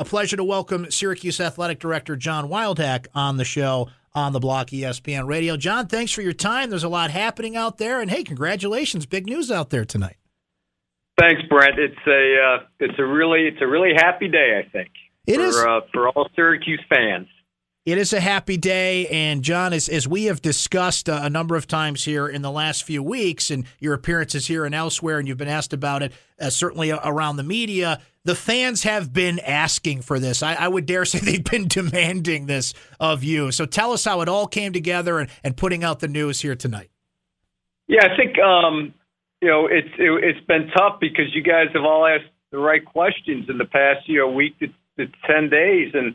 A pleasure to welcome Syracuse Athletic Director John Wildhack on the show on the Block ESPN Radio. John, thanks for your time. There's a lot happening out there, and hey, congratulations! Big news out there tonight. Thanks, Brent. It's a uh, it's a really it's a really happy day. I think it for, is. uh, for all Syracuse fans. It is a happy day, and John, as, as we have discussed uh, a number of times here in the last few weeks, and your appearances here and elsewhere, and you've been asked about it, uh, certainly around the media, the fans have been asking for this. I, I, would dare say they've been demanding this of you. So tell us how it all came together and, and putting out the news here tonight. Yeah, I think um, you know it's it, has been tough because you guys have all asked the right questions in the past you know week to, to ten days and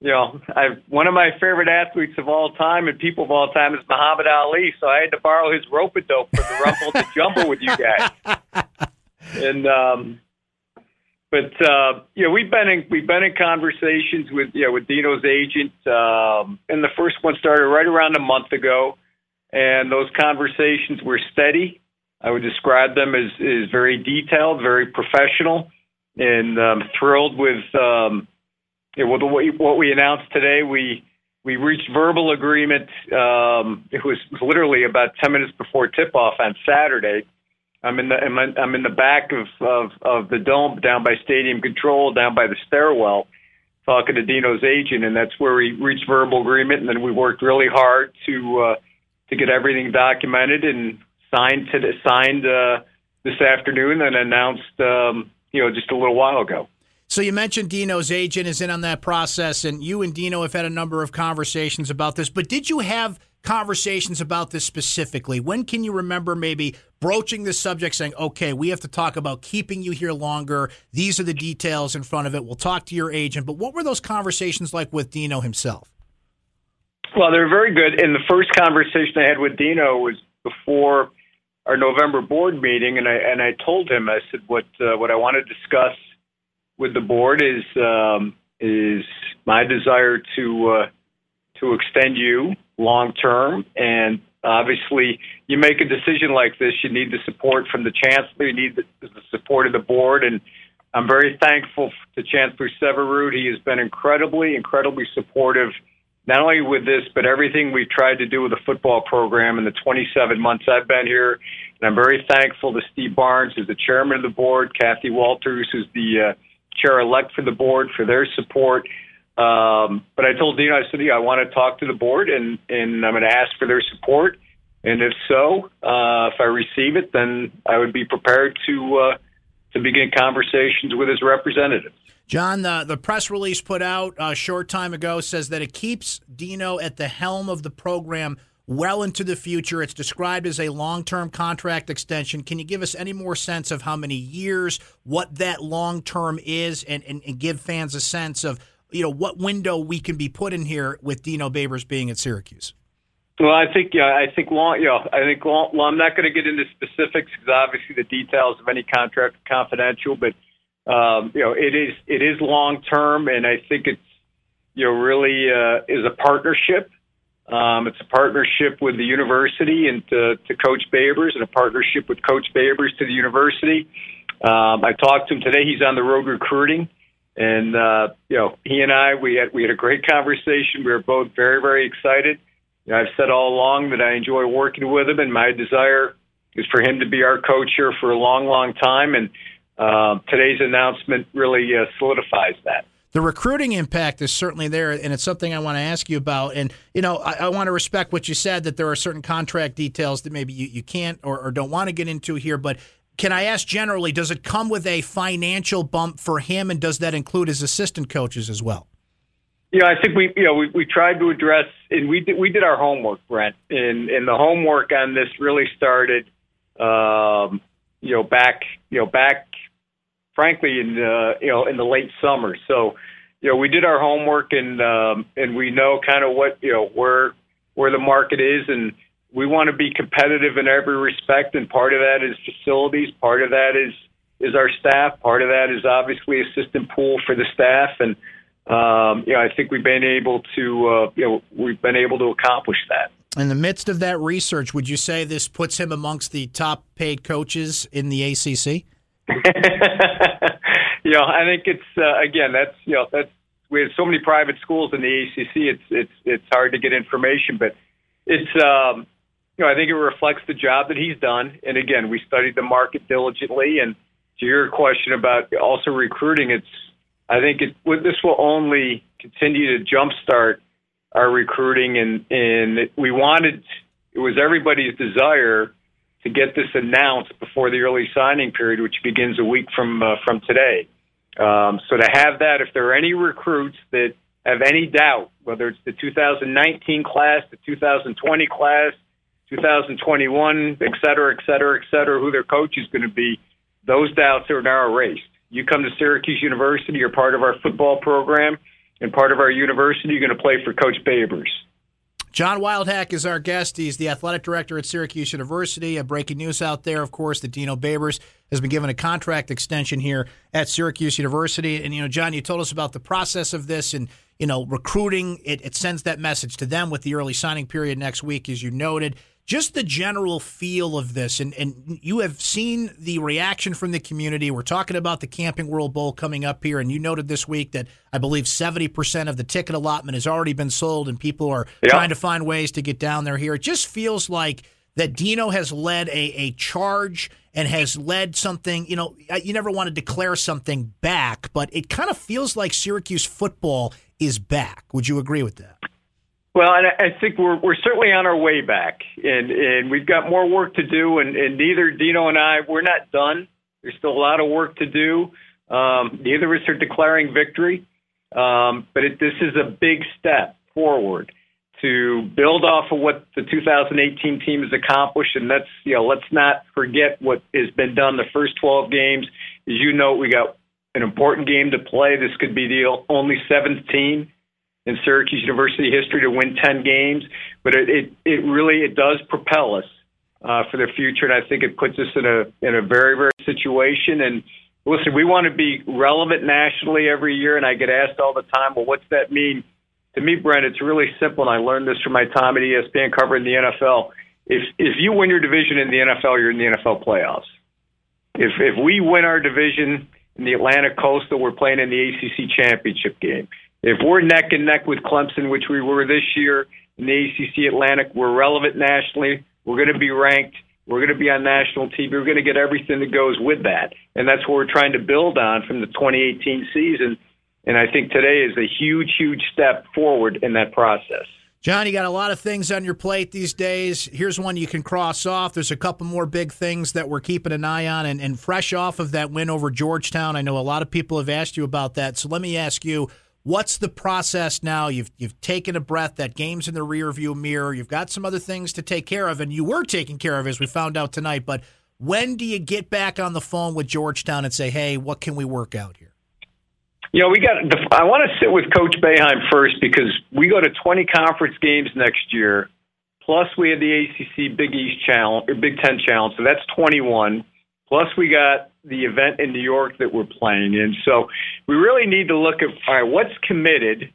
you know, I one of my favorite athletes of all time and people of all time is Muhammad Ali. So I had to borrow his rope a dope for the rumble to jumble with you guys. And um, but uh, you know, we've been in we've been in conversations with you know with Dino's agent, um, and the first one started right around a month ago, and those conversations were steady. I would describe them as as very detailed, very professional, and um, thrilled with. Um, yeah, well, the, what we announced today, we we reached verbal agreement. Um, it was literally about ten minutes before tip off on Saturday. I'm in the I'm in the back of, of of the dome down by stadium control, down by the stairwell, talking to Dino's agent, and that's where we reached verbal agreement. And then we worked really hard to uh, to get everything documented and signed to the, signed uh, this afternoon, and announced um, you know just a little while ago. So you mentioned Dino's agent is in on that process, and you and Dino have had a number of conversations about this. But did you have conversations about this specifically? When can you remember maybe broaching this subject, saying, "Okay, we have to talk about keeping you here longer. These are the details in front of it. We'll talk to your agent." But what were those conversations like with Dino himself? Well, they're very good. And the first conversation I had with Dino was before our November board meeting, and I and I told him I said what uh, what I want to discuss with the board is um, is my desire to uh, to extend you long term, and obviously, you make a decision like this, you need the support from the chancellor, you need the, support of the board, and I'm very thankful to Chancellor Syverud. He has been incredibly, incredibly supportive. Not only with this, but everything we've tried to do with the football program in the 27 months I've been here. And I'm very thankful to Steve Barnes, who's the chairman of the board, Kathy Walters, who's the uh, chair elect for the board for their support. Um, but I told Dino, I said, yeah, I want to talk to the board and, and I'm going to ask for their support. And if so, uh, if I receive it, then I would be prepared to uh, to begin conversations with his representatives. John, the, the press release put out a short time ago says that it keeps Dino at the helm of the program well into the future. It's described as a long term contract extension. Can you give us any more sense of how many years, what that long term is, and, and, and, give fans a sense of you know what window we can be put in here with Dino Babers being at Syracuse? Well, I think yeah, I think long, you know, I think long, well, I'm not going to get into specifics because obviously the details of any contract are confidential, but um, you know, it is it is long term, and I think it's you know really uh, is a partnership um, it's a partnership with the university and to, to Coach Babers, and a partnership with Coach Babers to the university. Um, I talked to him today. He's on the road recruiting, and uh, you know, he and I we had we had a great conversation. We were both very very excited. You know, I've said all along that I enjoy working with him, and my desire is for him to be our coach here for a long, long time. And uh, today's announcement really uh, solidifies that the recruiting impact is certainly there, and it's something I want to ask you about. And you know, I, I, want to respect what you said that there are certain contract details that maybe you, you can't or, or don't want to get into here. But can I ask generally, does it come with a financial bump for him, and does that include his assistant coaches as well? Yeah, I think we you know we, we tried to address and we did we did our homework, Brent, and and the homework on this really started, um, you know, back you know back frankly, in uh, you know in the late summer. So, you know, we did our homework and um, and we know kind of what you know where where the market is, and we want to be competitive in every respect. And part of that is facilities. Part of that is is our staff. Part of that is obviously assistant pool for the staff, and um, you know, I think we've been able to uh, you know we've been able to accomplish that. In the midst of that research, would you say this puts him amongst the top paid coaches in the ACC? you know, I think it's uh, again that's you know that's we have so many private schools in the ACC. It's it's it's hard to get information, but it's um, you know I think it reflects the job that he's done. And again, we studied the market diligently. And to your question about also recruiting, it's I think it this will only continue to jumpstart our recruiting. And and we wanted it was everybody's desire to get this announced before the early signing period, which begins a week from uh, from today. Um, so to have that, if there are any recruits that have any doubt, whether it's the 2019 class, the 2020 class, 2021, et cetera, et cetera, et cetera, who their coach is going to be, those doubts are now erased. You come to Syracuse University, you're part of our football program, and part of our university, you're going to play for Coach Babers. John Wildhack is our guest. He's the athletic director at Syracuse University. A breaking news out there, of course, that Dino Babers has been given a contract extension here at Syracuse University. And, you know, John, you told us about the process of this and, you know, recruiting. It, it sends that message to them with the early signing period next week, as you noted just the general feel of this, and, and you have seen the reaction from the community. We're talking about the Camping World Bowl coming up here, and you noted this week that I believe 70% of the ticket allotment has already been sold, and people are trying to find ways to get down there here. It just feels like that Dino has led a, a charge and has led something, you know, you never want to declare something back, but it kind of feels like Syracuse football is back. Would you agree with that? Well, and I think we're we're certainly on our way back, and and we've got more work to do. And, and neither Dino and I we're not done. There's still a lot of work to do. Um, neither of us are declaring victory, um, but it, this is a big step forward to build off of what the 2018 team has accomplished. And let's you know let's not forget what has been done the first 12 games. As you know, we got an important game to play. This could be the only seventh team in Syracuse University history to win 10 games, but it, it, it really it does propel us uh, for the future, and I think it puts us in a in a very very situation. And listen, we want to be relevant nationally every year, and I get asked all the time, well, what's that mean? To me, Brent, it's really simple, and I learned this from my time at ESPN covering the NFL. If if you win your division in the NFL, you're in the NFL playoffs. If if we win our division in the Atlantic Coastal, we're playing in the ACC championship game. If we're neck and neck with Clemson, which we were this year in the ACC Atlantic, we're relevant nationally. We're going to be ranked. We're going to be on national TV. We're going to get everything that goes with that. And that's what we're trying to build on from the 2018 season. And I think today is a huge, huge step forward in that process. John, you got a lot of things on your plate these days. Here's one you can cross off. There's a couple more big things that we're keeping an eye on. And, and fresh off of that win over Georgetown, I know a lot of people have asked you about that. So let me ask you What's the process now? You've you've taken a breath. That game's in the rearview mirror. You've got some other things to take care of, and you were taking care of as we found out tonight. But when do you get back on the phone with Georgetown and say, "Hey, what can we work out here"? You know, we got. I want to sit with Coach Boeheim first because we go to 20 conference games next year. Plus, we have the ACC Big East Challenge or Big Ten Challenge, so that's 21. Plus, we got the event in New York that we're playing in. So we really need to look at all right, what's committed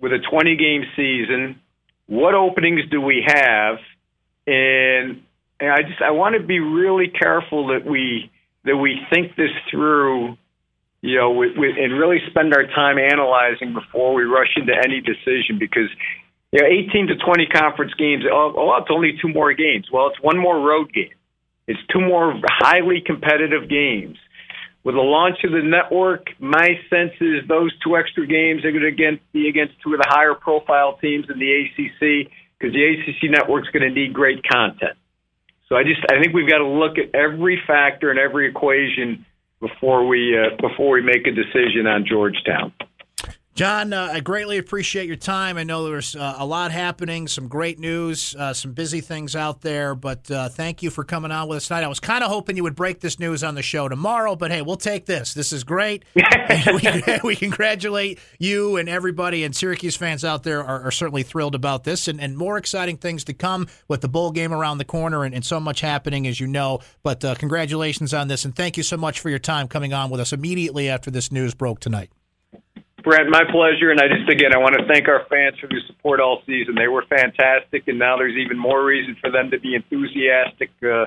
with a 20 game season? What openings do we have? And, and I just I want to be really careful that we that we think this through, you know, with, with, and really spend our time analyzing before we rush into any decision because you know, 18 to 20 conference games. Oh, oh, it's only two more games. Well, it's one more road game. It's two more highly competitive games. With the launch of the network, my sense is those two extra games are going to be against two of the higher profile teams in the ACC because the ACC network's going to need great content. So I just I think we've got to look at every factor and every equation before we uh, before we make a decision on Georgetown. John, uh, I greatly appreciate your time. I know there's uh, a lot happening, some great news, uh, some busy things out there, but uh, thank you for coming on with us tonight. I was kind of hoping you would break this news on the show tomorrow, but hey, we'll take this. This is great. we, we, congratulate you and everybody, and Syracuse fans out there are, are certainly thrilled about this, and, and, more exciting things to come with the bowl game around the corner and, and so much happening, as you know. But uh, congratulations on this, and thank you so much for your time coming on with us immediately after this news broke tonight. Brent, my pleasure. And I just, again, I want to thank our fans for their support all season. They were fantastic, and now there's even more reason for them to be enthusiastic uh,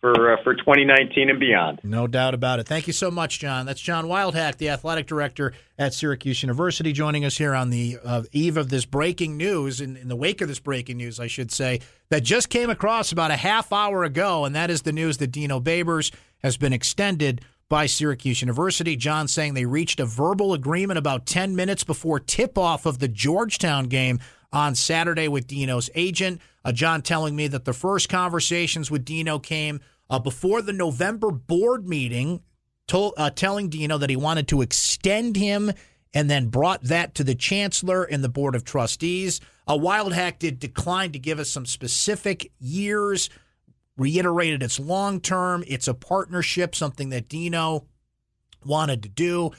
for uh, for 2019 and beyond. No doubt about it. Thank you so much, John. That's John Wildhack, the athletic director at Syracuse University, joining us here on the uh, eve of this breaking news, in, in the wake of this breaking news, I should say, that just came across about a half hour ago, and that is the news that Dino Babers has been extended by Syracuse University. John saying they reached a verbal agreement about 10 minutes before tip off of the Georgetown game on Saturday with Dino's agent. Uh, John telling me that the first conversations with Dino came uh, before the November board meeting, told, uh, telling Dino that he wanted to extend him and then brought that to the chancellor and the board of trustees. A Wildhack did decline to give us some specific years, reiterated it's long term, it's a partnership, something that Dino wanted to do.